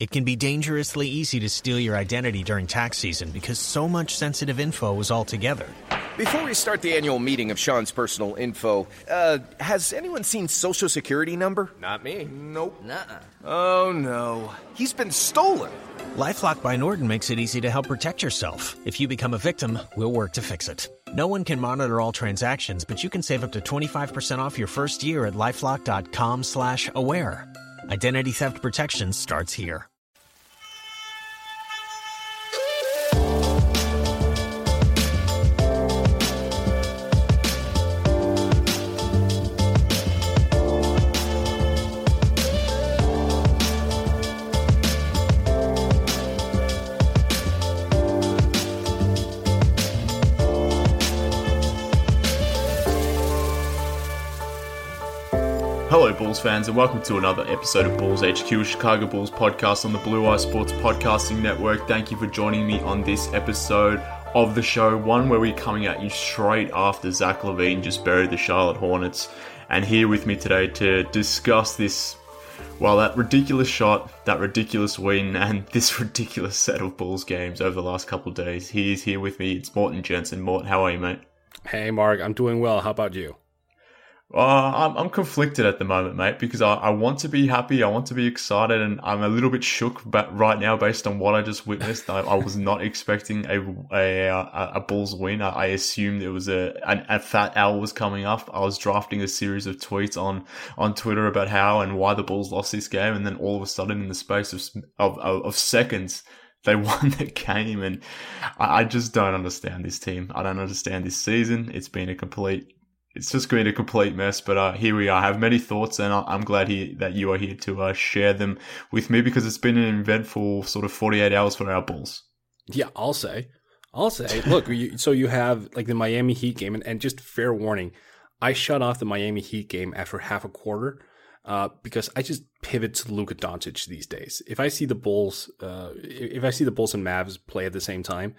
It can be dangerously easy to steal your identity during tax season because so much sensitive info is all together. Before we start the annual meeting of Sean's personal info, uh, has anyone seen Social Security number? Not me. Nope. Nuh-uh. Oh no, he's been stolen. LifeLock by Norton makes it easy to help protect yourself. If you become a victim, we'll work to fix it. No one can monitor all transactions, but you can save up to 25% off your first year at lifelock.com/aware. Identity theft protection starts here. And welcome to another episode of Bulls HQ, Chicago Bulls podcast on the Blue Wire Sports Podcasting Network. Thank you for joining me on this episode of the show, one where we're coming at you straight after Zach LaVine just buried the Charlotte Hornets. And here with me today to discuss this, well, that ridiculous shot, that ridiculous win, and this ridiculous set of Bulls games over the last couple days. He is here with me. It's Morten Jensen. Morten, how are you, mate? Hey, Mark, I'm doing well. How about you? Uh, I'm, I'm conflicted at the moment, mate, because I, I want to be happy, I want to be excited, and I'm a little bit shook but right now based on what I just witnessed. I, I was not expecting a, a, a, a Bulls win. I, I assumed it was a, a, a fat L was coming up. I was drafting a series of tweets on, on Twitter about how and why the Bulls lost this game, and then all of a sudden, in the space of, of, of seconds, they won the game, and I, I just don't understand this team. I don't understand this season. It's been a complete it's just been a complete mess. But uh, here we are. I have many thoughts, and I'm glad that you are here to uh, share them with me because it's been an eventful sort of 48 hours for our Bulls. Yeah, I'll say. I'll say. Look, you, so you have like the Miami Heat game, and, and just fair warning, I shut off the Miami Heat game after half a quarter. Uh, because I just pivot to Luka Doncic these days. If I see the Bulls, uh, if I see the Bulls and Mavs play at the same time,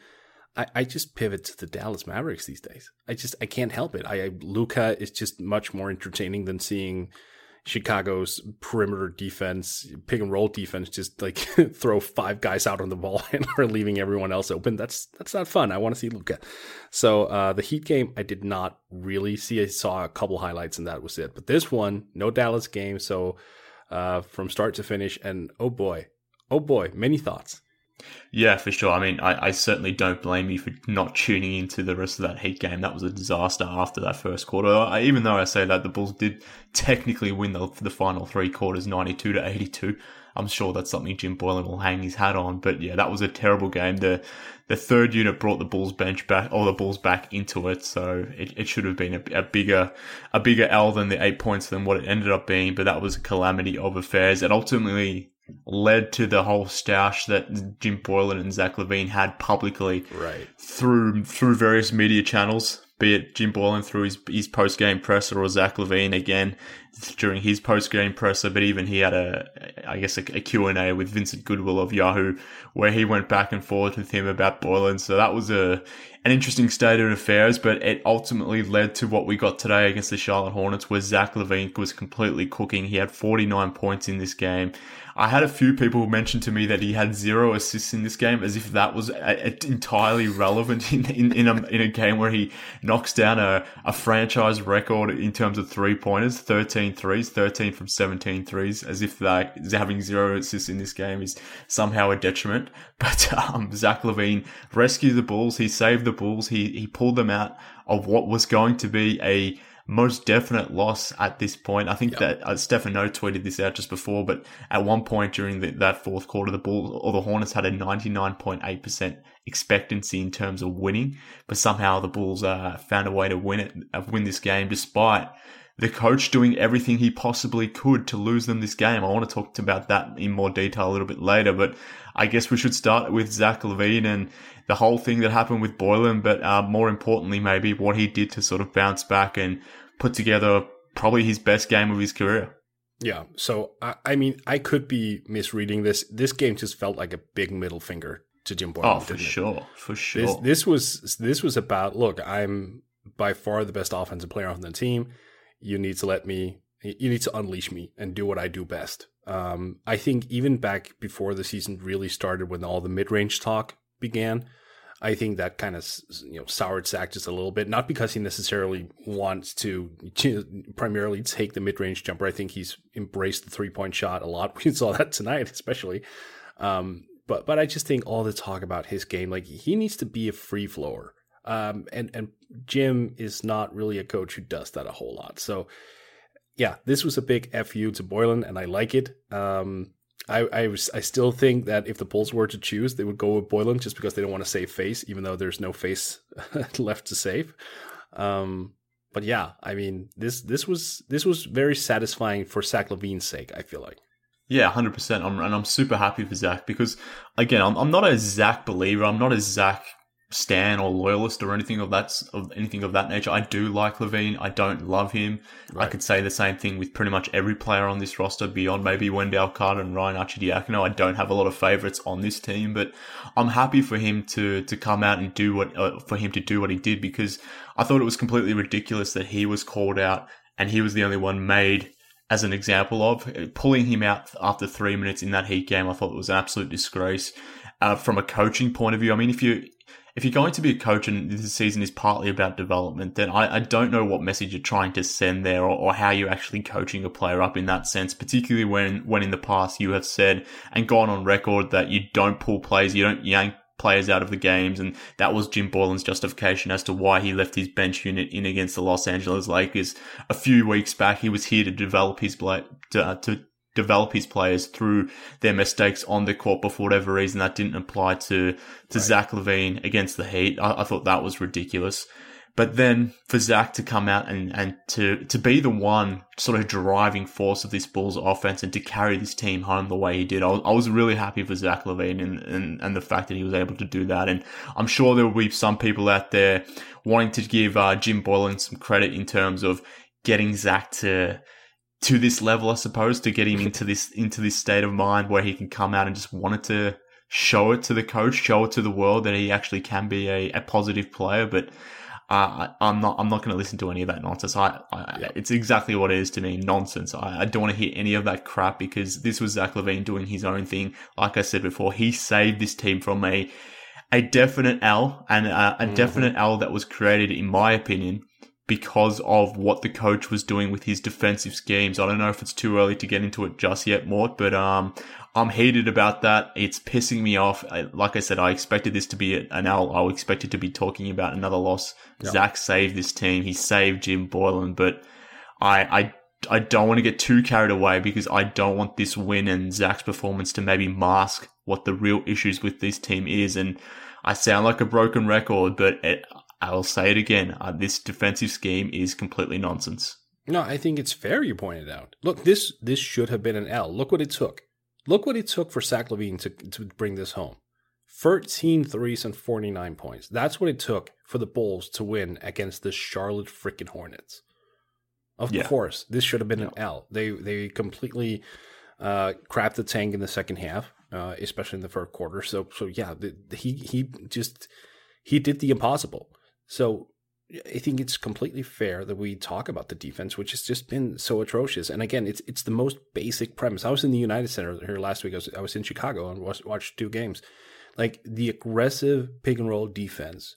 I, I just pivot to the Dallas Mavericks these days. I just I can't help it. I, I Luka is just much more entertaining than seeing Chicago's perimeter defense, pick and roll defense, just like throw five guys out on the ball and are leaving everyone else open. That's that's not fun. I want to see Luka. So uh, the Heat game, I did not really see. I saw a couple highlights and that was it. But this one, no Dallas game. So uh, from start to finish, and oh boy, oh boy, many thoughts. Yeah, for sure. I mean, I, I, certainly don't blame you for not tuning into the rest of that Heat game. That was a disaster after that first quarter. I, even though I say that the Bulls did technically win the, the final three quarters, 92 to 82. I'm sure that's something Jim Boylen will hang his hat on. But yeah, that was a terrible game. The the third unit brought the Bulls bench back, or the Bulls back into it. So it, it should have been a, a bigger a bigger L than the eight points than what it ended up being. But that was a calamity of affairs. And ultimately, led to the whole stoush that Jim Boylen and Zach LaVine had publicly right. through through various media channels, be it Jim Boylen through his, his post game presser or Zach LaVine again during his post game presser. But even he had a, I guess, a, a Q&A with Vincent Goodwill of Yahoo where he went back and forth with him about Boylen. So that was a an interesting state of affairs, but it ultimately led to what we got today against the Charlotte Hornets where Zach LaVine was completely cooking. He had 49 points in this game. I had a few people mention to me that he had zero assists in this game, as if that was a, a entirely relevant in, in, in, a, in a game where he knocks down a, a franchise record in terms of three pointers, 13 threes, 13 from 17 threes, as if like having zero assists in this game is somehow a detriment. But um, Zach LaVine rescued the Bulls. He saved the Bulls. He he pulled them out of what was going to be a most definite loss at this point. I think yep. that uh, Stefano tweeted this out just before, but at one point during the, that fourth quarter, the Bulls or the Hornets had a 99.8% expectancy in terms of winning, but somehow the Bulls uh, found a way to win it, uh, win this game despite the coach doing everything he possibly could to lose them this game. I want to talk about that in more detail a little bit later, but I guess we should start with Zach LaVine and the whole thing that happened with Boylen, but uh, more importantly, maybe what he did to sort of bounce back and put together probably his best game of his career. Yeah. So, I, I mean, I could be misreading this. This game just felt like a big middle finger to Jim Boylen. Oh, for sure. For sure. This, this was this was about look, I'm by far the best offensive player on the team. You need to let me you need to unleash me and do what I do best. Um, I think even back before the season really started, when all the mid range talk began, I think that kind of you know soured Zach just a little bit. Not because he necessarily wants to, primarily take the mid range jumper. I think he's embraced the three point shot a lot. We saw that tonight, especially. Um, but but I just think all the talk about his game, like he needs to be a free flower. Um, and and Jim is not really a coach who does that a whole lot. So yeah, this was a big fu to Boylen, and I like it. Um, I, I, I still think that if the Bulls were to choose, they would go with Boylen just because they don't want to save face, even though there's no face left to save. Um, but yeah, I mean this this was this was very satisfying for Zach LaVine's sake. I feel like. Yeah, hundred percent. And I'm super happy for Zach because again, I'm, I'm not a Zach believer. I'm not a Zach stan or loyalist or anything of that of anything of that nature. I do like LaVine. I don't love him. Right. I could say the same thing with pretty much every player on this roster beyond maybe Wendell Carter and Ryan Arcidiacono. I don't have a lot of favorites on this team, but I'm happy for him to to come out and do what uh, for him to do what he did because I thought it was completely ridiculous that he was called out and he was the only one made as an example of pulling him out after three minutes in that heat game. I thought it was an absolute disgrace. Uh, from a coaching point of view, I mean, if you if you're going to be a coach and this season is partly about development, then I, I don't know what message you're trying to send there or, or, how you're actually coaching a player up in that sense, particularly when, when in the past you have said and gone on record that you don't pull players, you don't yank players out of the games. And that was Jim Boylen's justification as to why he left his bench unit in against the Los Angeles Lakers a few weeks back. He was here to develop his to, uh, to develop his players through their mistakes on the court, but for whatever reason, that didn't apply to, to right. Zach LaVine against the Heat. I, I, thought that was ridiculous. But then for Zach to come out and, and to, to be the one sort of driving force of this Bulls offense and to carry this team home the way he did, I was, I was really happy for Zach LaVine and, and, and the fact that he was able to do that. And I'm sure there will be some people out there wanting to give uh, Jim Boylen some credit in terms of getting Zach to, to this level, I suppose, to get him into this into this state of mind where he can come out and just wanted to show it to the coach, show it to the world that he actually can be a, a positive player. But uh, I, am not I'm not going to listen to any of that nonsense. I, I yeah. it's exactly what it is to me, nonsense. I, I don't want to hear any of that crap because this was Zach LaVine doing his own thing. Like I said before, he saved this team from a a definite L and a, a mm-hmm. definite L that was created, in my opinion, because of what the coach was doing with his defensive schemes. I don't know if it's too early to get into it just yet, Mort, but um, I'm heated about that. It's pissing me off. I, like I said, I expected this to be an L. I expected to be talking about another loss. Yep. Zach saved this team. He saved Jim Boylen, but I, I I don't want to get too carried away because I don't want this win and Zach's performance to maybe mask what the real issues with this team is. And I sound like a broken record, but it, I'll say it again. Uh, this defensive scheme is completely nonsense. No, I think it's fair you pointed out. Look, this this should have been an L. Look what it took. Look what it took for Zach LaVine to, to bring this home. 13 threes and 49 points. That's what it took for the Bulls to win against the Charlotte freaking Hornets. Of yeah. course, this should have been an L. They they completely uh, crapped the tank in the second half, uh, especially in the first quarter. So so yeah, the, he he just he did the impossible. So I think it's completely fair that we talk about the defense, which has just been so atrocious. And again, it's it's the most basic premise. I was in the United Center here last week. I was, I was in Chicago and watched, watched two games. Like the aggressive pick and roll defense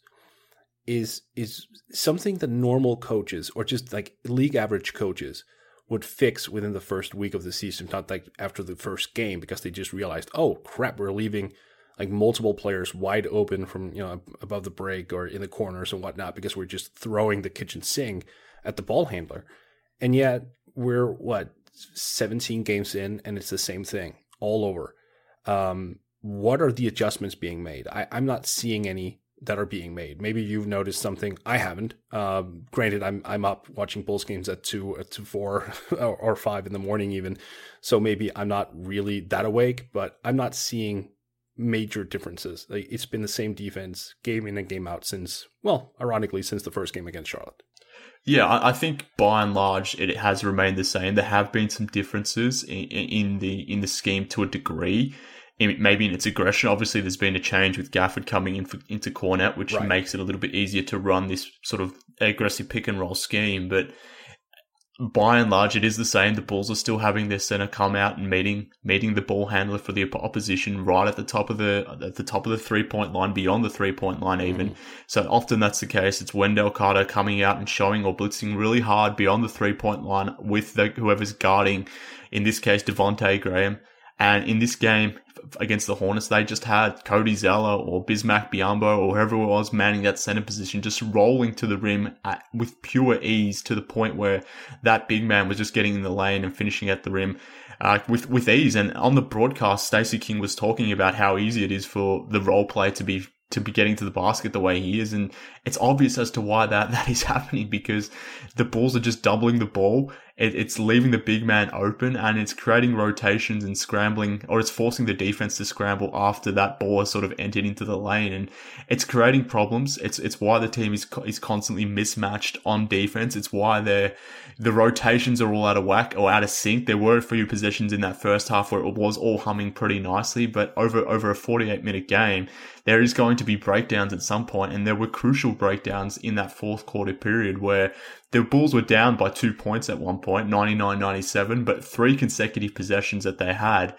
is is something that normal coaches or just like league average coaches would fix within the first week of the season, not like after the first game, because they just realized, oh crap, we're leaving like multiple players wide open from you know above the break or in the corners and whatnot because we're just throwing the kitchen sink at the ball handler, and yet we're what 17 games in and it's the same thing all over. Um, what are the adjustments being made? I, I'm not seeing any that are being made. Maybe you've noticed something I haven't. Um, granted, I'm I'm up watching Bulls games at two at two four or, five in the morning even, so maybe I'm not really that awake. But I'm not seeing major differences. Like it's been the same defense game in and game out since well, ironically, since the first game against Charlotte. Yeah, I think by and large it has remained the same. There have been some differences in, in the in the scheme to a degree maybe in its aggression. Obviously, there's been a change with Gafford coming in for, into Kornet, which right. makes it a little bit easier to run this sort of aggressive pick and roll scheme. But by and large, it is the same. The Bulls are still having their center come out and meeting meeting the ball handler for the opposition right at the top of the at the top of the three point line, beyond the three point line even. Mm. So often that's the case. It's Wendell Carter coming out and showing or blitzing really hard beyond the three point line with the, whoever's guarding. In this case, Devonte Graham. And in this game, against the Hornets, they just had Cody Zeller or Bismack Biyombo or whoever it was manning that center position, just rolling to the rim at, with pure ease to the point where that big man was just getting in the lane and finishing at the rim. Uh, with with ease, and on the broadcast, Stacey King was talking about how easy it is for the role player to be to be getting to the basket the way he is. And it's obvious as to why that, that is happening because the Bulls are just doubling the ball. It, it's leaving the big man open and it's creating rotations and scrambling, or it's forcing the defense to scramble after that ball has sort of entered into the lane. And it's creating problems. It's, it's why the team is, is constantly mismatched on defense. It's why they're, the rotations are all out of whack or out of sync. There were a few possessions in that first half where it was all humming pretty nicely, but over, over a 48 minute game, there is going to be breakdowns at some point, and there were crucial breakdowns in that fourth quarter period where the Bulls were down by two points at one point, 99-97, but three consecutive possessions that they had.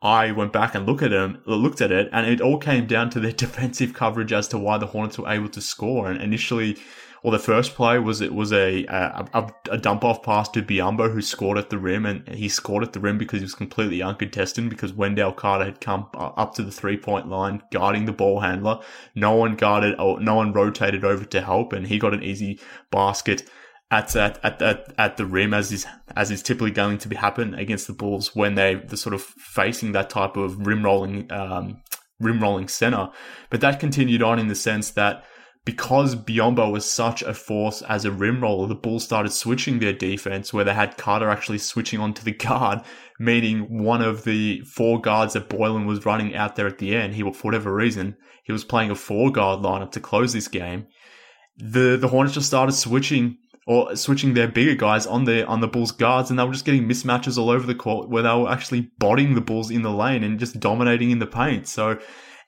I went back and looked at them, looked at it, and it all came down to their defensive coverage as to why the Hornets were able to score. And initially, well, the first play was it was a a, a dump off pass to Biyombo who scored at the rim, and he scored at the rim because he was completely uncontested because Wendell Carter had come up to the three point line guarding the ball handler. No one guarded or no one rotated over to help, and he got an easy basket at at at at, the rim as is as is typically going to be happen against the Bulls when they the sort of facing that type of rim rolling um, rim rolling center. But that continued on in the sense that because Biyombo was such a force as a rim roller, the Bulls started switching their defense where they had Carter actually switching onto the guard, meaning one of the four guards that Boylen was running out there at the end, he, for whatever reason, he was playing a four guard lineup to close this game. The, the Hornets just started switching or switching their bigger guys on the on the Bulls guards, and they were just getting mismatches all over the court where they were actually bodying the Bulls in the lane and just dominating in the paint. So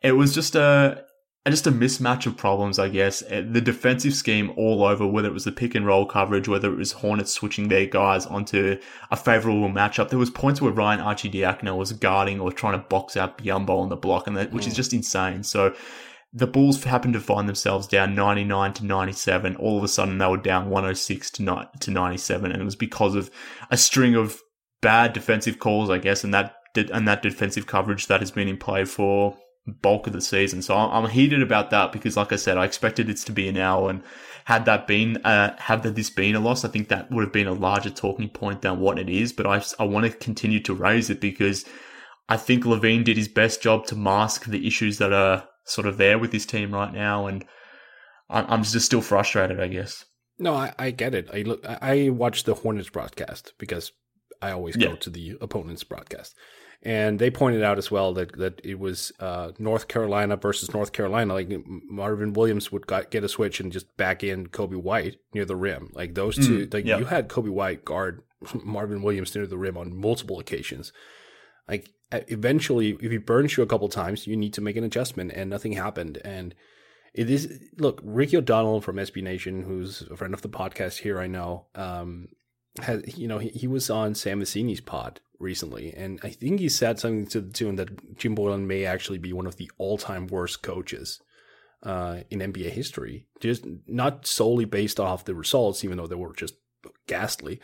it was just a just a mismatch of problems, I guess. Uh, the defensive scheme all over, whether it was the pick and roll coverage, whether it was Hornets switching their guys onto a favorable matchup. There was points where Ryan Arcidiacono was guarding or trying to box out Biyombo on the block, and that, which mm. is just insane. So the Bulls happened to find themselves down 99 to 97. All of a sudden, they were down 106 to, to 97, and it was because of a string of bad defensive calls, I guess, and that and that defensive coverage that has been in play for bulk of the season. So I'm, heated about that because, like I said, I expected it to be an hour, and had that been uh, had that this been a loss, I think that would have been a larger talking point than what it is. But I I want to continue to raise it because I think LaVine did his best job to mask the issues that are sort of there with this team right now, and I'm, I'm just still frustrated, I guess. No, I, I get it. I look, I watch the Hornets broadcast because I always yeah. go to the opponent's broadcast and they pointed out as well that that it was uh, North Carolina versus North Carolina. Like Marvin Williams would got, get a switch and just back in Coby White near the rim. Like those two, mm, like you had Coby White guard Marvin Williams near the rim on multiple occasions. Like eventually, if he burns you a couple times, you need to make an adjustment, and nothing happened. And it is look Ricky O'Donnell from SB Nation, who's a friend of the podcast here. I know. Um, has you know he, he was on Sam Vecenie's pod recently, and I think he said something to the tune that Jim Boylen may actually be one of the all-time worst coaches uh, in NBA history. Just not solely based off the results, even though they were just ghastly,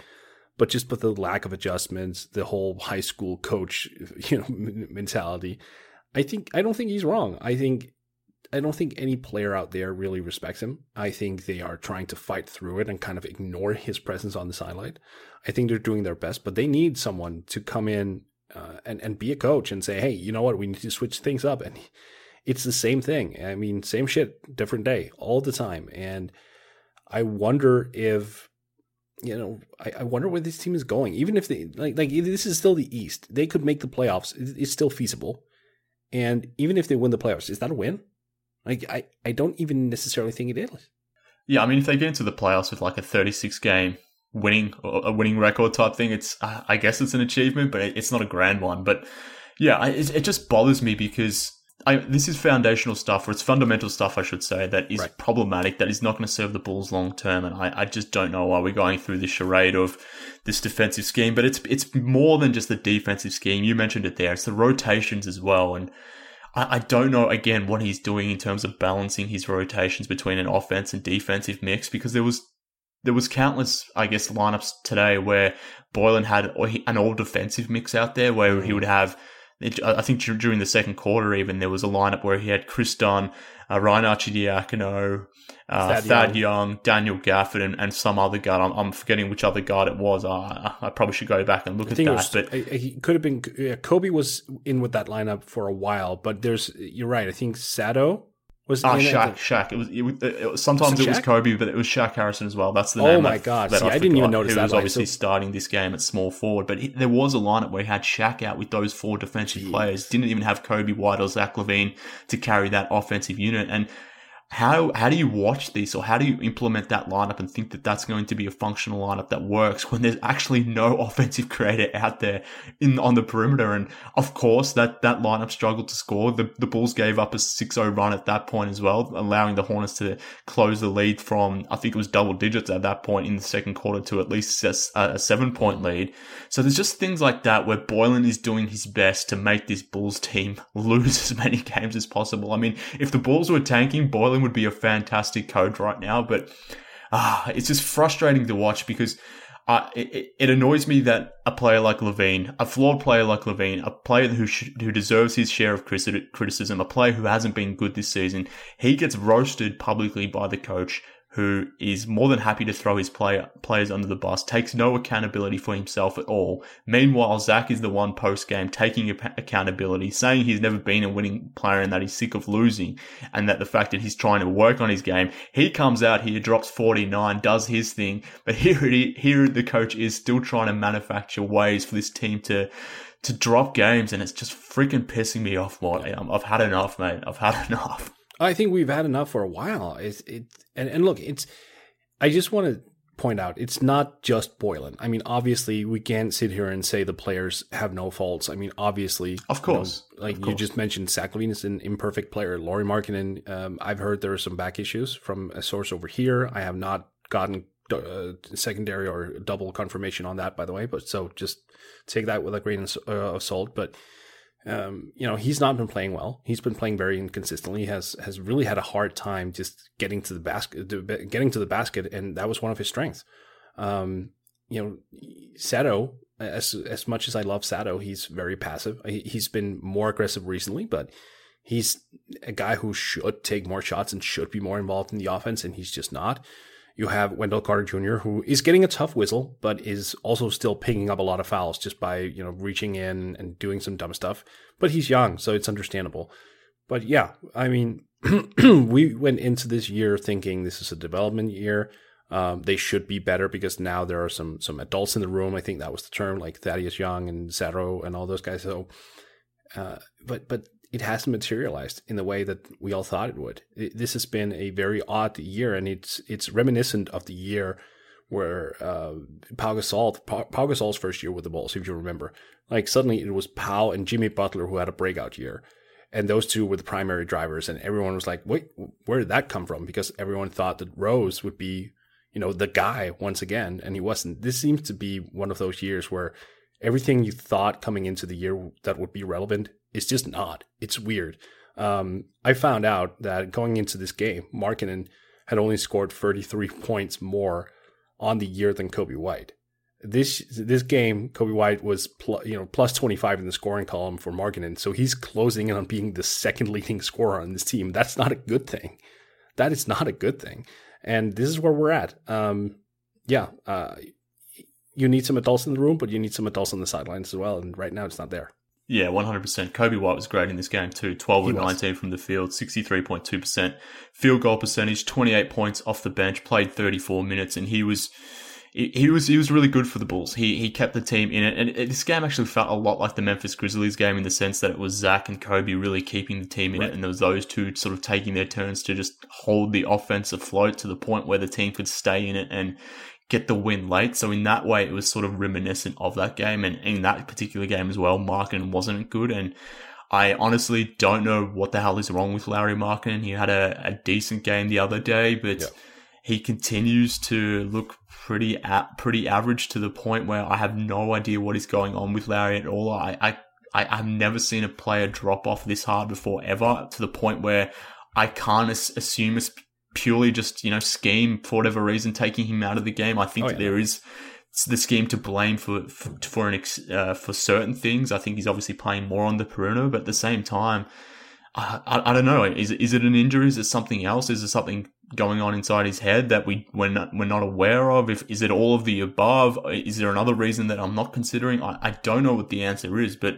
but just with the lack of adjustments, the whole high school coach, you know, mentality, I think I don't think he's wrong. I think I don't think any player out there really respects him. I think they are trying to fight through it and kind of ignore his presence on the sideline. I think they're doing their best, but they need someone to come in uh, and and be a coach and say, hey, you know what, we need to switch things up. And it's the same thing. I mean, same shit, different day, all the time. And I wonder if you know, I, I, wonder where this team is going. Even if they like, like this is still the East, they could make the playoffs. It's still feasible, and even if they win the playoffs, is that a win? Like, I, I don't even necessarily think it is. Yeah, I mean, if they get into the playoffs with like a 36 game winning a winning record type thing, it's I guess it's an achievement, but it's not a grand one. But yeah, it, it just bothers me because I, this is foundational stuff, or it's fundamental stuff, I should say, that is right. problematic, that is not going to serve the Bulls long term. And I, I, just don't know why we're going through this charade of this defensive scheme. But it's it's more than just the defensive scheme. You mentioned it there. It's the rotations as well. And I, I don't know again what he's doing in terms of balancing his rotations between an offense and defensive mix because there was there was countless, I guess, lineups today where Boylen had an all defensive mix out there where he mm. would have I think during the second quarter, even there was a lineup where he had Kris Dunn, uh, Ryan Arcidiacono, uh, Thad, Thad Young. Young. Daniel Gafford, and, and some other guard. I'm, I'm, forgetting which other guard it was. Uh, I probably should go back and look I at that. Was, but he could have been. Yeah, Coby was in with that lineup for a while, but there's. You're right. I think Sato was ah Shaq? Shaq. It was, it, it, it, sometimes was it, was Coby, but it was Shaq Harrison as well. That's the oh name. Oh my god! That See, I, didn't even notice He that. was obviously so... starting this game at small forward, but he, there was a lineup where he had Shaq out with those four defensive Jeez. players. Didn't even have Coby White or Zach LaVine to carry that offensive unit, and how how do you watch this or how do you implement that lineup and think that that's going to be a functional lineup that works when there's actually no offensive creator out there in on the perimeter? And of course that that lineup struggled to score. The the Bulls gave up a 6-0 run at that point as well allowing the Hornets to close the lead from I think it was double digits at that point in the second quarter to at least a, a 7 point lead. So there's just things like that where Boylen is doing his best to make this Bulls team lose as many games as possible. I mean if the Bulls were tanking Would be a fantastic coach right now, but uh, it's just frustrating to watch because uh, it, it, annoys me that a player like LaVine, a flawed player like LaVine, a player who sh- who deserves his share of criticism, a player who hasn't been good this season, he gets roasted publicly by the coach who is more than happy to throw his player, players under the bus, takes no accountability for himself at all. Meanwhile, Zach is the one post game taking accountability, saying he's never been a winning player and that he's sick of losing, and that the fact that he's trying to work on his game. He comes out here, drops 49, does his thing, but here, it is, here the coach is still trying to manufacture ways for this team to to drop games, and it's just freaking pissing me off, Morty. Um, I've had enough, mate. I've had enough. I think we've had enough for a while. It's it and, and look, it's I just want to point out it's not just Boylen. I mean, obviously we can't sit here and say the players have no faults. I mean, obviously, of course, you know, like course. you just mentioned, Zach LaVine is an imperfect player. Lauri Markkanen, um, I've heard there are some back issues from a source over here. I have not gotten uh, secondary or double confirmation on that, by the way. But so just take that with a grain of uh, salt. But um, you know, he's not been playing well. He's been playing very inconsistently. He has has really had a hard time just getting to the basket, getting to the basket, and that was one of his strengths. Um, you know, Sato, as as much as I love Sato, he's very passive. He, he's been more aggressive recently, but he's a guy who should take more shots and should be more involved in the offense, and he's just not. You have Wendell Carter Jr., who is getting a tough whistle, but is also still picking up a lot of fouls just by, you know, reaching in and doing some dumb stuff. But he's young, so it's understandable. But yeah, I mean, we went into this year thinking this is a development year. Um, they should be better because now there are some some adults in the room. I think that was the term, like Thaddeus Young and Sato and all those guys. So, uh, but but it hasn't materialized in the way that we all thought it would. It, this has been a very odd year, and it's it's reminiscent of the year where uh, Pau Gasol, Pau, Pau Gasol's first year with the Bulls, if you remember. Like suddenly it was Pau and Jimmy Butler who had a breakout year, and those two were the primary drivers, and everyone was like, "Wait, where did that come from?" Because everyone thought that Rose would be, you know, the guy once again, and he wasn't. This seems to be one of those years where everything you thought coming into the year that would be relevant it's just not. It's weird. Um, I found out that going into this game, Markkanen had only scored 33 points more on the year than Coby White. this this game, Coby White was pl- you know plus twenty five in the scoring column for Markkanen, so he's closing in on being the second leading scorer on this team. That's not a good thing. That is not a good thing, and this is where we're at. Um, yeah, uh, you need some adults in the room, but you need some adults on the sidelines as well. And right now, it's not there. Yeah, 100%. Coby White was great in this game too. 12 of 19 from the field, 63.2%. Field goal percentage, 28 points off the bench, played 34 minutes, and he was he was he was really good for the Bulls. He he kept the team in it, and this game actually felt a lot like the Memphis Grizzlies game in the sense that it was Zach and Coby really keeping the team in right. it, and there was those two sort of taking their turns to just hold the offense afloat to the point where the team could stay in it and get the win late. So in that way, it was sort of reminiscent of that game, and in that particular game as well, Markkanen wasn't good, and I honestly don't know what the hell is wrong with Lauri Markkanen. He had a, a decent game the other day, but. Yeah he continues to look pretty at pretty average to the point where I have no idea what is going on with Lauri at all. I, I, I have never seen a player drop off this hard before ever to the point where I can't assume it's purely just you know scheme for whatever reason taking him out of the game. I think oh, yeah. there is the scheme to blame for for, for an uh, for certain things. I think he's obviously playing more on the perimeter, but at the same time. I, I, I don't know. Is is it an injury? Is it something else? Is it something going on inside his head that we we're not, we're not aware of? If is it all of the above? Is there another reason that I'm not considering? I, I don't know what the answer is, but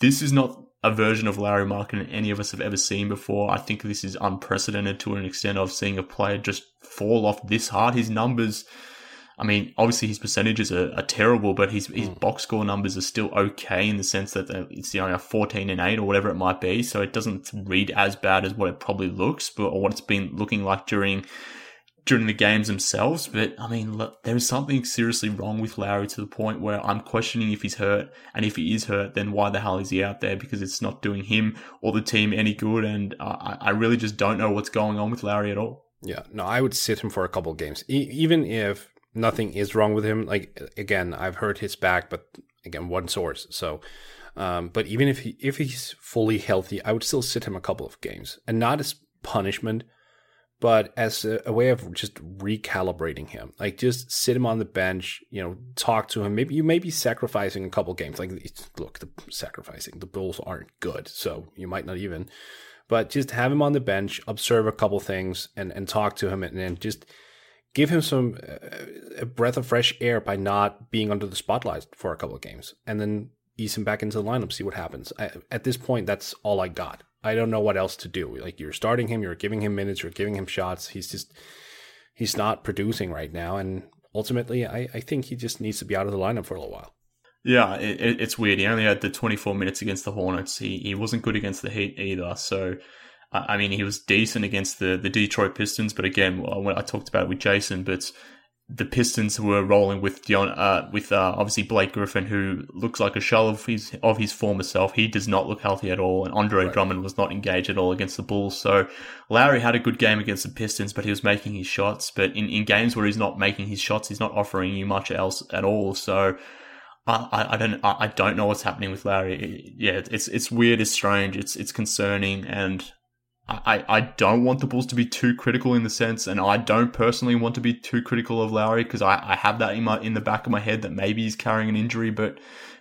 this is not a version of Lauri Markkanen any of us have ever seen before. I think this is unprecedented to an extent of seeing a player just fall off this hard. His numbers I mean, obviously his percentages are, are terrible, but his his mm. box score numbers are still okay in the sense that it's you know fourteen and eight or whatever it might be. So it doesn't read as bad as what it probably looks, but or what it's been looking like during during the games themselves. But I mean, look, there is something seriously wrong with Lauri to the point where I'm questioning if he's hurt, and if he is hurt, then why the hell is he out there? Because it's not doing him or the team any good, and I, I really just don't know what's going on with Lauri at all. Yeah, no, I would sit him for a couple games, e- even if nothing is wrong with him. Like again, I've heard his back, but again, one source. So, um, but even if he if he's fully healthy, I would still sit him a couple of games, and not as punishment, but as a, a, way of just recalibrating him. Like just sit him on the bench, you know, talk to him. Maybe you may be sacrificing a couple games. Like look, the sacrificing the Bulls aren't good, so you might not even. But just have him on the bench, observe a couple things, and and talk to him, and, and just give him some uh, a breath of fresh air by not being under the spotlight for a couple of games, and then ease him back into the lineup, see what happens. I, at this point, that's all I got. I don't know what else to do. Like you're starting him, you're giving him minutes, you're giving him shots. He's just he's not producing right now, and ultimately, I, I think he just needs to be out of the lineup for a little while. Yeah, it, it's weird. He only had the 24 minutes against the Hornets. He he wasn't good against the Heat either. So I mean, he was decent against the, the Detroit Pistons, but again, I talked about it with Jason, but the Pistons were rolling with Dion, uh, with uh, obviously Blake Griffin, who looks like a shell of his of his former self. He does not look healthy at all, and Andre right. Drummond was not engaged at all against the Bulls. So Lauri had a good game against the Pistons, but he was making his shots. But in, in games where he's not making his shots, he's not offering you much else at all. So. I, I don't I don't know what's happening with Lauri. Yeah, it's it's weird, it's strange, it's it's concerning, and I, I don't want the Bulls to be too critical in the sense, and I don't personally want to be too critical of Lauri because I, I have that in my in the back of my head that maybe he's carrying an injury. But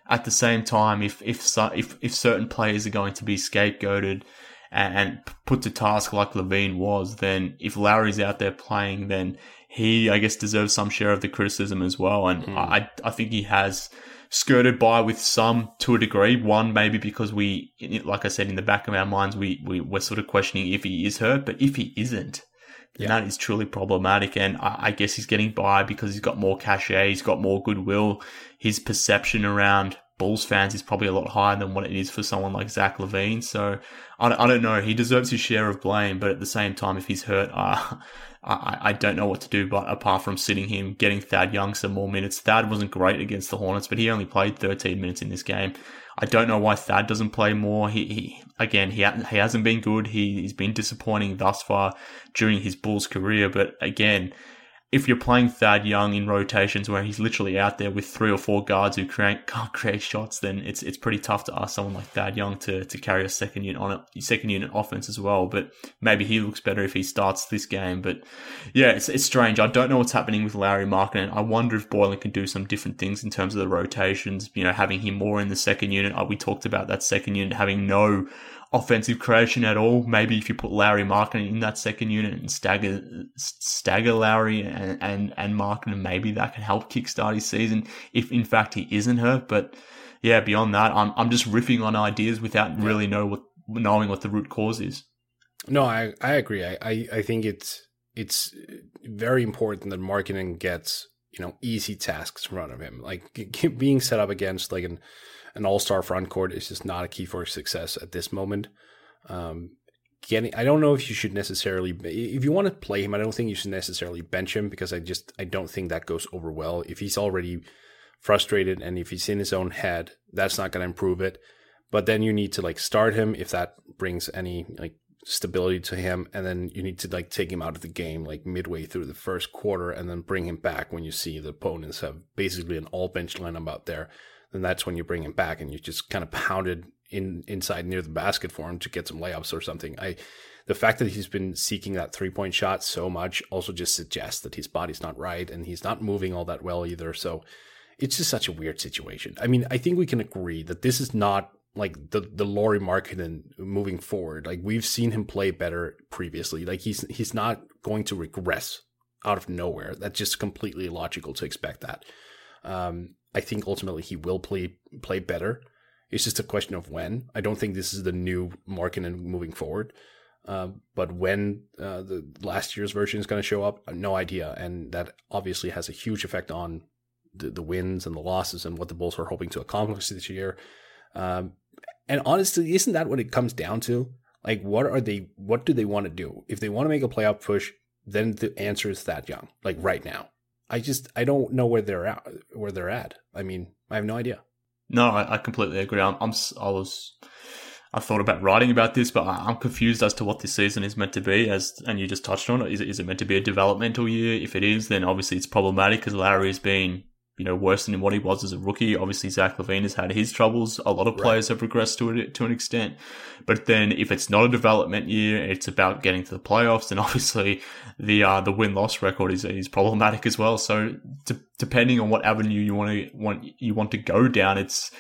at the same time, if if if if certain players are going to be scapegoated and, and put to task like Levine was, then if Lauri's out there playing, then he I guess deserves some share of the criticism as well. And mm. I I think he has skirted by with some to a degree. One, maybe because we, like I said, in the back of our minds, we, we we're sort of questioning if he is hurt, but if he isn't, then yeah. that is truly problematic. And I, I, guess he's getting by because he's got more cachet, he's got more goodwill. His perception around Bulls fans is probably a lot higher than what it is for someone like Zach LaVine. So I, I don't know. He deserves his share of blame, but at the same time, if he's hurt, uh, I, I don't know what to do, but apart from sitting him, getting Thad Young some more minutes. Thad wasn't great against the Hornets, but he only played 13 minutes in this game. I don't know why Thad doesn't play more. He, he again, he he hasn't been good. He, he's been disappointing thus far during his Bulls career, but again, if you're playing Thad Young in rotations where he's literally out there with three or four guards who create, can't create shots, then it's it's pretty tough to ask someone like Thad Young to, to carry a second unit on a second unit offense as well. But maybe he looks better if he starts this game. But yeah, it's it's strange. I don't know what's happening with Lauri Markkanen. I wonder if Boylen can do some different things in terms of the rotations. You know, having him more in the second unit. Uh, we talked about that second unit having no offensive creation at all. Maybe if you put Lauri Markkanen in that second unit and stagger stagger Lauri and and, and Markkanen, maybe that can help kickstart his season if in fact he isn't hurt. But yeah, beyond that, I'm I'm just riffing on ideas without really know what knowing what the root cause is. No, I I agree. I I, I think it's it's very important that Markkanen gets you know easy tasks in front of him, like being set up against like an an all star front court is just not a key for success at this moment. Um, getting, I don't know if you should necessarily, if you want to play him, I don't think you should necessarily bench him because I just, I don't think that goes over well. If he's already frustrated and if he's in his own head, that's not going to improve it. But then you need to like start him if that brings any like stability to him and then you need to like take him out of the game like midway through the first quarter and then bring him back when you see the opponents have basically an all bench lineup out there then that's when you bring him back and you just kind of pounded in inside near the basket for him to get some layups or something. I the fact that he's been seeking that three point shot so much also just suggests that his body's not right and he's not moving all that well either. So it's just such a weird situation. I mean, I think we can agree that this is not like the the Lauri Markkanen moving forward. Like we've seen him play better previously. Like he's he's not going to regress out of nowhere. That's just completely logical to expect that. Um, I think ultimately he will play play better. It's just a question of when. I don't think this is the new Markkanen moving forward. Uh, but when uh, the last year's version is going to show up, no idea. And that obviously has a huge effect on the, the wins and the losses and what the Bulls are hoping to accomplish this year. Um, and honestly, isn't that what it comes down to? Like, what are they? What do they want to do? If they want to make a playoff push, then the answer is Thad Young. Like right now, I just I don't know where they're at. Where they're at. I mean, I have no idea. No, I, I completely agree. I'm, I'm I was I thought about writing about this, but I'm confused as to what this season is meant to be. As and you just touched on it, is it, is it meant to be a developmental year? If it is, then obviously it's problematic because Lauri has been you know, worse than what he was as a rookie. Obviously, Zach LaVine has had his troubles. A lot of players right. have regressed to it to an extent. But then, if it's not a development year, it's about getting to the playoffs. And obviously, the uh, the win loss record is is problematic as well. So, to, depending on what avenue you want to want you want to go down, it's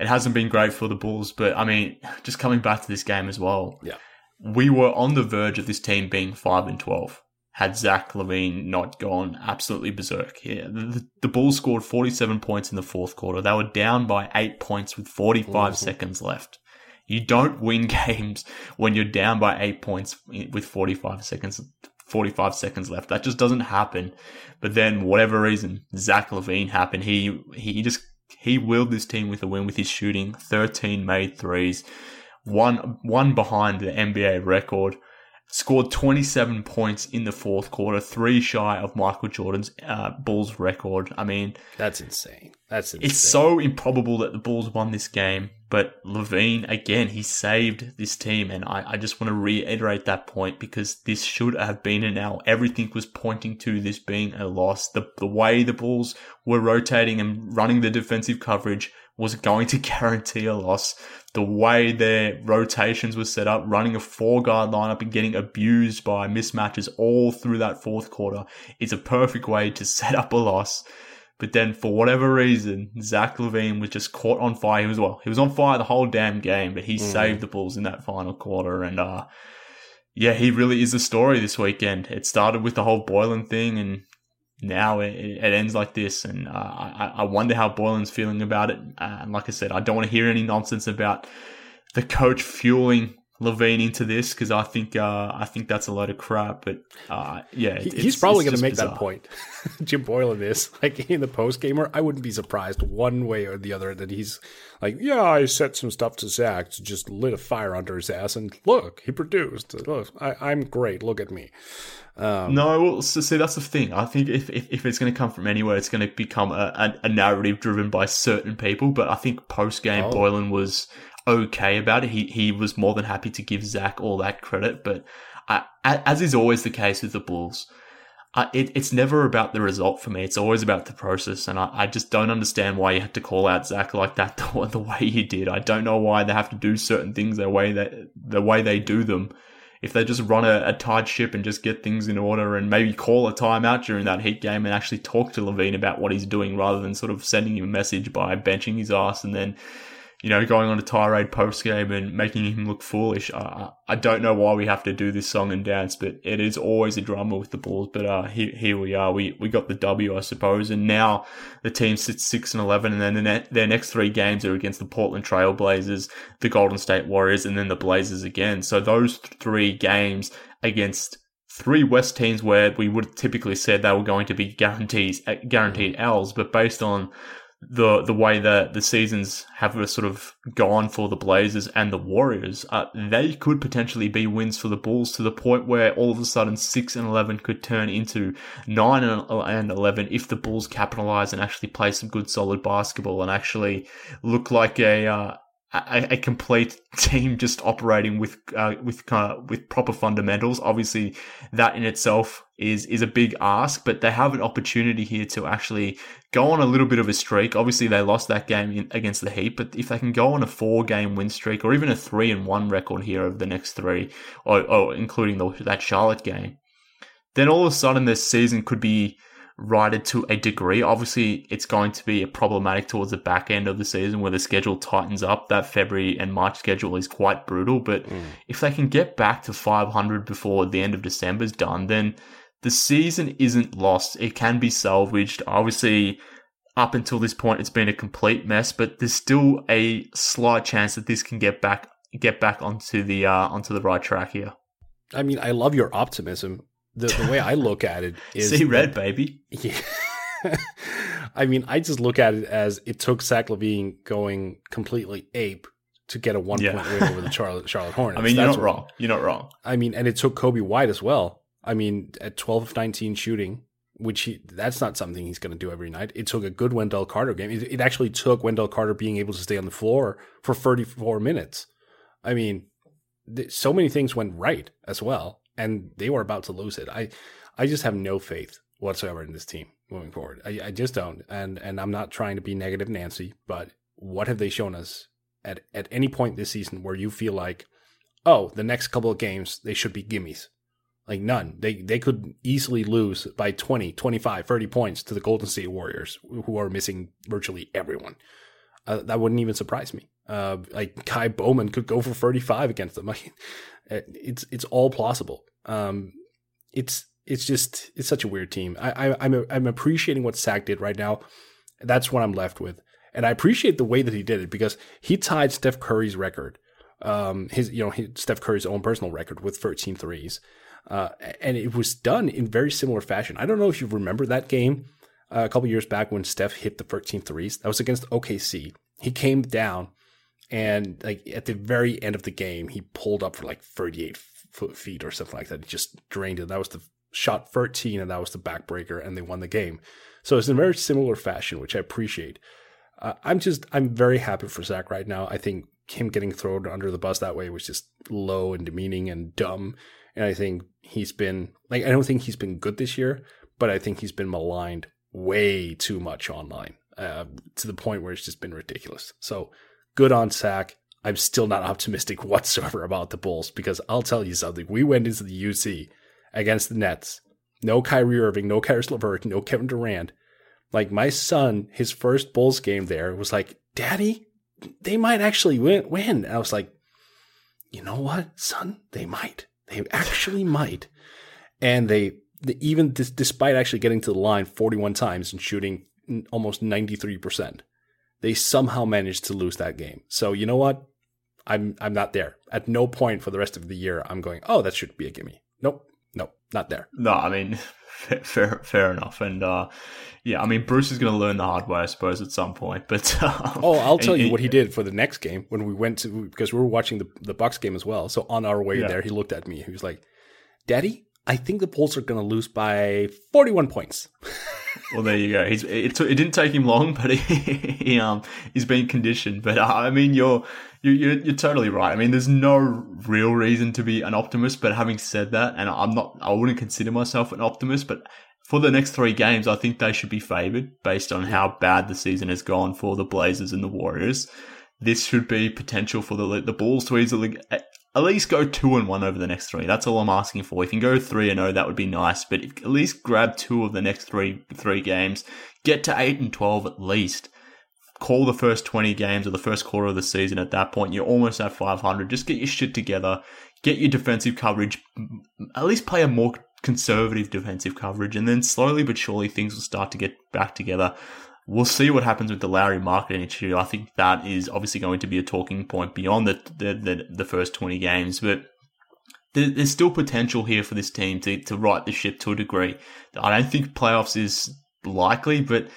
it hasn't been great for the Bulls. But I mean, just coming back to this game as well. Yeah, we were on the verge of this team being five and twelve had Zach LaVine not gone absolutely berserk. Yeah, the, the, Bulls scored 47 points in the fourth quarter. They were down by eight points with 45 mm-hmm. seconds left. You don't win games when you're down by eight points with 45 seconds 45 seconds left. That just doesn't happen. But then, whatever reason, Zach LaVine happened. He he just he willed this team with a win with his shooting. 13 made threes, one one behind the NBA record scored 27 points in the fourth quarter, three shy of Michael Jordan's uh, Bulls record. I mean, that's insane. That's insane. It's so improbable that the Bulls won this game, but LaVine, again, he saved this team. And I, I just want to reiterate that point because this should have been an L. Everything was pointing to this being a loss. The, the way the Bulls were rotating and running the defensive coverage was going to guarantee a loss. The way their rotations were set up, running a four guard lineup and getting abused by mismatches all through that fourth quarter is a perfect way to set up a loss. But then for whatever reason, Zach LaVine was just caught on fire. He was well, he was on fire the whole damn game, but he mm. saved the Bulls in that final quarter. And uh yeah, he really is a story this weekend. It started with the whole Boylen thing and now it, it, ends like this, and uh, I, I, wonder how Boylen's feeling about it. Uh, and like I said, I don't want to hear any nonsense about the coach fueling LaVine into this because I think uh, I think that's a load of crap. But uh, yeah, he, he's probably going to make bizarre. that point. Jim Boylen is like in the post gamer. I wouldn't be surprised one way or the other that he's like, yeah, I said some stuff to Zach to just lit a fire under his ass, and look, he produced. Look, I, am great. Look at me. Um, no, well, so, see, that's the thing. I think if, if, if it's going to come from anywhere, it's going to become a, a, a, narrative driven by certain people. But I think post game, oh. Boylen was okay about it. He he was more than happy to give Zach all that credit. But I, as is always the case with the Bulls, uh, it, it's never about the result for me. It's always about the process. And I, I just don't understand why you had to call out Zach like that the, the, way you did. I don't know why they have to do certain things the way that, the way they do them. If they just run a, a tight ship and just get things in order and maybe call a timeout during that heat game and actually talk to LaVine about what he's doing rather than sort of sending him a message by benching his ass and then you know, going on a tirade post game and making him look foolish. I, I don't know why we have to do this song and dance, but it is always a drama with the Bulls. But uh, here, here we are. We we got the W, I suppose, and now the team sits six and eleven, and then the their next three games are against the Portland Trailblazers, the Golden State Warriors, and then the Blazers again. So those three games against three West teams where we would have typically said they were going to be guarantees guaranteed L's, but based on the the way that the seasons have sort of gone for the Blazers and the Warriors, uh, they could potentially be wins for the Bulls to the point where all of a sudden six and eleven could turn into nine and eleven if the Bulls capitalize and actually play some good solid basketball and actually look like a uh, a, a, complete team just operating with uh, with uh, with proper fundamentals. Obviously, that in itself is is a big ask, but they have an opportunity here to actually go on a little bit of a streak. Obviously, they lost that game in, against the Heat, but if they can go on a four game win streak or even a three and one record here over the next three, or, or including the, that Charlotte game, then all of a sudden this season could be righted to a degree. Obviously, it's going to be problematic towards the back end of the season where the schedule tightens up. That February and March schedule is quite brutal. But mm. if they can get back to 500 before the end of December is done, then the season isn't lost. It can be salvaged. Obviously, up until this point, it's been a complete mess, but there's still a slight chance that this can get back get back onto the uh, onto the right track here. I mean, I love your optimism the, the way I look at it is see red, baby. Yeah. I mean, I just look at it as it took Zach LaVine going completely ape to get a one yeah. point win over the Charlotte Charlotte Hornets. I mean, you're That's not wrong. You're not wrong. I mean, and it took Coby White as well. I mean, at 12 of 19 shooting, which he, that's not something he's going to do every night. It took a good Wendell Carter game. It, it, actually took Wendell Carter being able to stay on the floor for 34 minutes. I mean, th- so many things went right as well and they were about to lose it. I, I just have no faith whatsoever in this team moving forward. I, I just don't, and and I'm not trying to be negative, Nancy, but what have they shown us at at any point this season where you feel like, oh, the next couple of games they should be gimmies? Like none. They they could easily lose by 20, 25, 30 points to the Golden State Warriors, who are missing virtually everyone. Uh, that wouldn't even surprise me. Uh, like Ky Bowman could go for 35 against them. Like, it's it's all plausible. Um, it's it's just it's such a weird team. I, I I'm I'm appreciating what Zach did right now. That's what I'm left with, and I appreciate the way that he did it because he tied Steph Curry's record, um, his you know his, Steph Curry's own personal record with 13 threes, uh, and it was done in very similar fashion. I don't know if you remember that game uh, a couple years back when Steph hit the 13 threes. That was against OKC. He came down and like at the very end of the game, he pulled up for like 38 foot feet or something like that. He just drained it. That was the shot 13, and that was the backbreaker, and they won the game. So it's in a very similar fashion, which I appreciate. Uh, I'm just I'm very happy for Zach right now. I think him getting thrown under the bus that way was just low and demeaning and dumb. And I think he's been like I don't think he's been good this year, but I think he's been maligned way too much online uh, to the point where it's just been ridiculous. So good on Zach. I'm still not optimistic whatsoever about the Bulls because I'll tell you something. We went into the UC against the Nets. No Kyrie Irving, no Caris LeVert, no Kevin Durant. Like my son, his first Bulls game there was like, Daddy, they might actually win. I was like, you know what, son? They might. They actually might. And they, they even despite actually getting to the line 41 times and shooting almost 93%, they somehow managed to lose that game. So you know what? I'm I'm not there. At no point for the rest of the year I'm going, oh, that should be a gimme. Nope, nope, not there. No, I mean, fair fair enough. And uh, yeah, I mean, Bruce is going to learn the hard way, I suppose, at some point. But um, oh, I'll tell you what he did for the next game when we went to because we were watching the the Bucks game as well. So on our way yeah. there, he looked at me. He was like, "Daddy, I think the Bulls are going to lose by 41 points. Well, there you go. He's, it, it didn't take him long, but he, he um he's been conditioned. But uh, I mean, you're, you're you're totally right. I mean, there's no real reason to be an optimist. But having said that, and I'm not, I wouldn't consider myself an optimist. But for the next three games, I think they should be favored based on how bad the season has gone for the Blazers and the Warriors. This should be potential for the the Bulls to easily at least go two and one over the next three. That's all I'm asking for. If you can go three and zero, that would be nice. But at least grab two of the next three three games. Get to eight and twelve at least. Call the first twenty games or the first quarter of the season. At that point, you're almost at 500. Just get your shit together. Get your defensive coverage. At least play a more conservative defensive coverage, and then slowly but surely things will start to get back together. We'll see what happens with the Lauri Markkanen issue. I think that is obviously going to be a talking point beyond the the, the, the first twenty games, but there's still potential here for this team to, to right the ship to a degree. I don't think playoffs is likely, but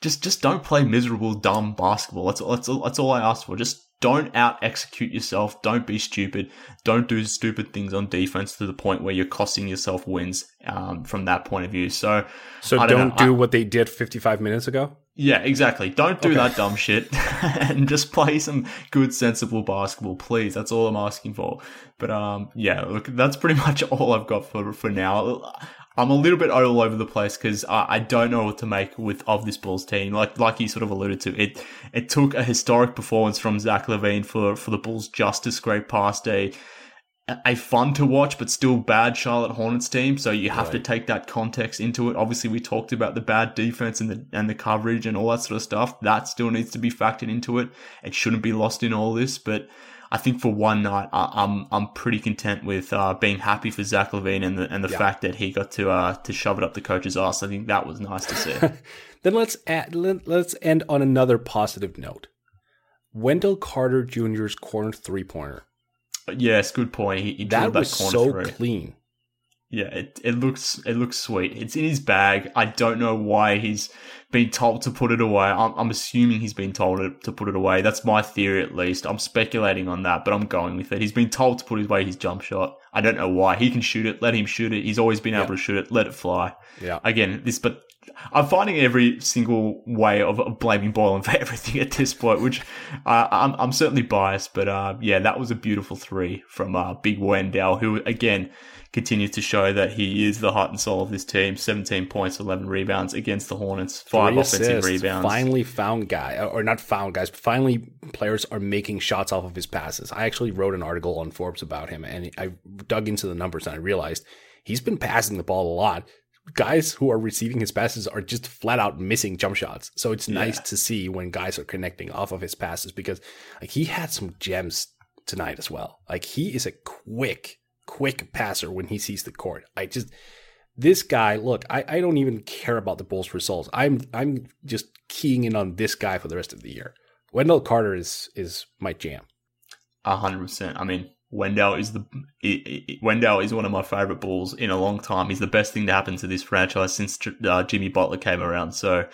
just just don't play miserable, dumb basketball. That's that's that's all I ask for. Just don't out execute yourself. Don't be stupid. Don't do stupid things on defense to the point where you're costing yourself wins um, from that point of view. So, so don't, don't do I, what they did 55 minutes ago. Yeah, exactly. Don't do okay. that dumb shit and just play some good, sensible basketball, please. That's all I'm asking for. But um, yeah, look, that's pretty much all I've got for for now. I'm a little bit all over the place because I, I, don't know what to make with of this Bulls team. Like like you sort of alluded to, it it took a historic performance from Zach LaVine for for the Bulls just to scrape past a a fun to watch but still bad Charlotte Hornets team. So you have right. to take that context into it. Obviously, we talked about the bad defense and the and the coverage and all that sort of stuff. That still needs to be factored into it. It shouldn't be lost in all this, but I think for one night, I, am I'm, I'm pretty content with uh, being happy for Zach LaVine and the and the yeah. fact that he got to uh, to shove it up the coach's ass. I think that was nice to see. then let's add, let, let's end on another positive note. Wendell Carter Jr.'s corner three pointer. Yes, good point. He, he that was so through. clean. Yeah, it, it looks it looks sweet. It's in his bag. I don't know why he's been told to put it away. I'm, I'm assuming he's been told to put it away. That's my theory, at least. I'm speculating on that, but I'm going with it. He's been told to put away his jump shot. I don't know why. He can shoot it. Let him shoot it. He's always been able to shoot it. Let it fly. Yeah. Again, this, but I'm finding every single way of, blaming Boylen for everything at this point, which uh, I'm, I'm certainly biased. But uh, yeah, that was a beautiful three from uh, Big Wendell, who again continues to show that he is the heart and soul of this team. 17 points, 11 rebounds against the Hornets, five Three offensive assists. rebounds. Finally found guy, or not found guys, but finally players are making shots off of his passes. I actually wrote an article on Forbes about him and I dug into the numbers and I realized he's been passing the ball a lot. Guys who are receiving his passes are just flat out missing jump shots. So it's nice to see when guys are connecting off of his passes because like he had some gems tonight as well. Like he is a quick quick passer when he sees the court. I just this guy, look, I, I don't even care about the Bulls results. I'm I'm just keying in on this guy for the rest of the year. Wendell Carter is is my jam. A hundred percent. I mean, Wendell is the it, it, Wendell is one of my favorite Bulls in a long time. He's the best thing to happen to this franchise since uh, Jimmy Butler came around. So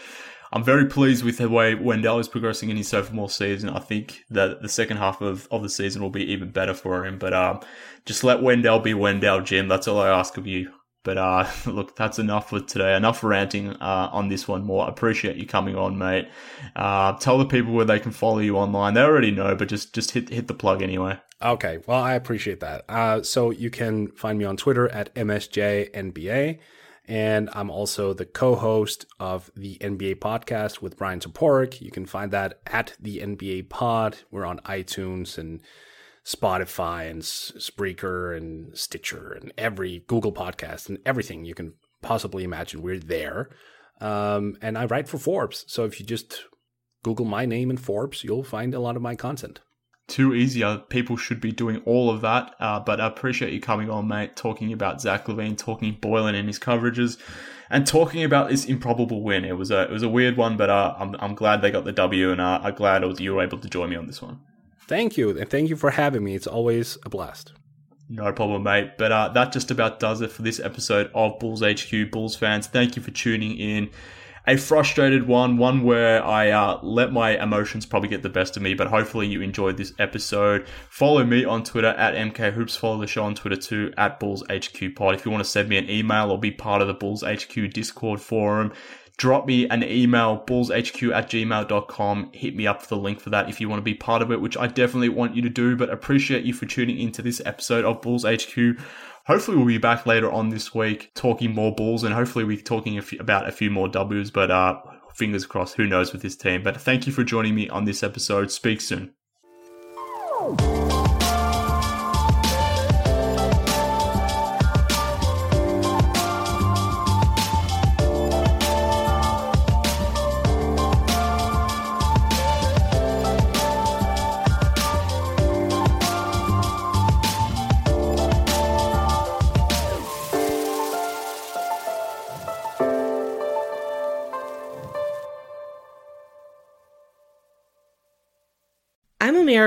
I'm very pleased with the way Wendell is progressing in his sophomore season. I think that the second half of, of the season will be even better for him. But um, just let Wendell be Wendell, Jim. That's all I ask of you. But uh, look, that's enough for today. Enough ranting uh, on this one more. Appreciate you coming on, mate. Uh, tell the people where they can follow you online. They already know, but just just hit hit the plug anyway. Okay, well, I appreciate that. Uh, so you can find me on Twitter at MSJNBA. And I'm also the co host of the NBA podcast with Brian Toporek. You can find that at the NBA Pod. We're on iTunes and Spotify and Spreaker and Stitcher and every Google podcast and everything you can possibly imagine. We're there. Um, and I write for Forbes. So if you just Google my name in Forbes, you'll find a lot of my content too easier. People should be doing all of that. Uh, but I appreciate you coming on, mate, talking about Zach LaVine, talking Boylen and his coverages, and talking about this improbable win. It was a it was a weird one, but uh, I'm I'm glad they got the W, and uh, I'm glad you were able to join me on this one. Thank you, and thank you for having me. It's always a blast. No problem, mate. But uh, that just about does it for this episode of Bulls HQ. Bulls fans, thank you for tuning in a frustrated one, one where I uh, let my emotions probably get the best of me, but hopefully you enjoyed this episode. Follow me on Twitter at MK Hoops. Follow the show on Twitter too at Bulls HQ Pod. If you want to send me an email or be part of the Bulls HQ Discord forum, drop me an email, bullshq at gmail.com. Hit me up for the link for that if you want to be part of it, which I definitely want you to do. But appreciate you for tuning into this episode of Bulls HQ. Hopefully, we'll be back later on this week talking more Bulls and hopefully we're talking a few, about a few more W's. But uh, fingers crossed, who knows with this team. But thank you for joining me on this episode. Speak soon.